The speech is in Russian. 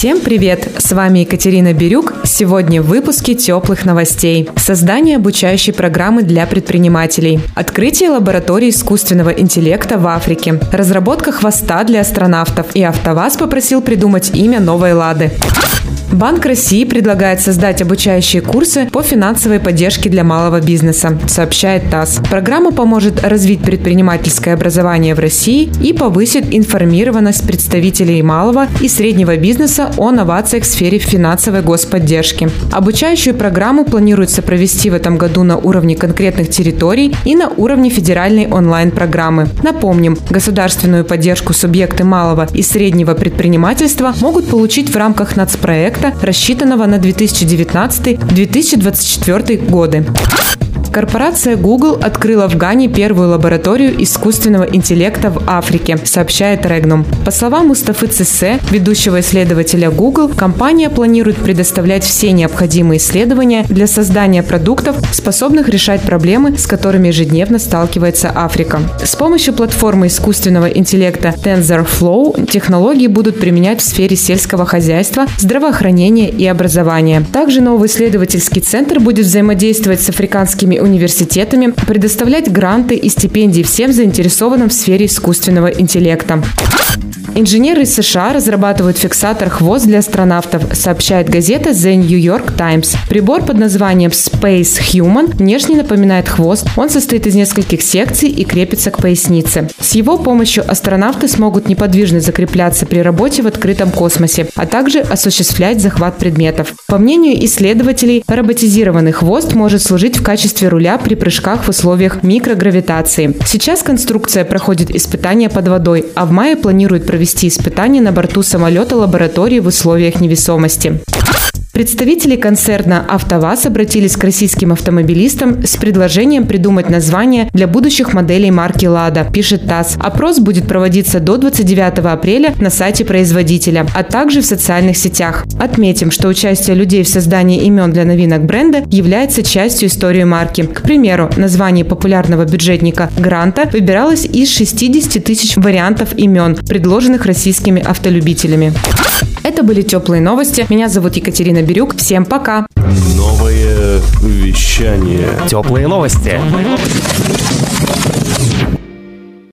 Всем привет! С вами Екатерина Бирюк. Сегодня в выпуске теплых новостей. Создание обучающей программы для предпринимателей. Открытие лаборатории искусственного интеллекта в Африке. Разработка хвоста для астронавтов. И АвтоВАЗ попросил придумать имя новой «Лады». Банк России предлагает создать обучающие курсы по финансовой поддержке для малого бизнеса, сообщает ТАСС. Программа поможет развить предпринимательское образование в России и повысит информированность представителей малого и среднего бизнеса о новациях в сфере финансовой господдержки. Обучающую программу планируется провести в этом году на уровне конкретных территорий и на уровне федеральной онлайн-программы. Напомним, государственную поддержку субъекты малого и среднего предпринимательства могут получить в рамках нацпроекта, рассчитанного на 2019-2024 годы. Корпорация Google открыла в Гане первую лабораторию искусственного интеллекта в Африке, сообщает Регнум. По словам Мустафы Цессе, ведущего исследователя Google, компания планирует предоставлять все необходимые исследования для создания продуктов, способных решать проблемы, с которыми ежедневно сталкивается Африка. С помощью платформы искусственного интеллекта TensorFlow технологии будут применять в сфере сельского хозяйства, здравоохранения и образования. Также новый исследовательский центр будет взаимодействовать с африканскими университетами, предоставлять гранты и стипендии всем заинтересованным в сфере искусственного интеллекта. Инженеры из США разрабатывают фиксатор хвост для астронавтов, сообщает газета The New York Times. Прибор под названием Space Human внешне напоминает хвост. Он состоит из нескольких секций и крепится к пояснице. С его помощью астронавты смогут неподвижно закрепляться при работе в открытом космосе, а также осуществлять захват предметов. По мнению исследователей, роботизированный хвост может служить в качестве руля при прыжках в условиях микрогравитации. Сейчас конструкция проходит испытания под водой, а в мае планирует провести испытания на борту самолета лаборатории в условиях невесомости. Представители концерна «АвтоВАЗ» обратились к российским автомобилистам с предложением придумать название для будущих моделей марки «Лада», пишет ТАСС. Опрос будет проводиться до 29 апреля на сайте производителя, а также в социальных сетях. Отметим, что участие людей в создании имен для новинок бренда является частью истории марки. К примеру, название популярного бюджетника «Гранта» выбиралось из 60 тысяч вариантов имен, предложенных российскими автолюбителями. Это были теплые новости. Меня зовут Екатерина Бирюк. Всем пока! Новое вещание Теплые новости.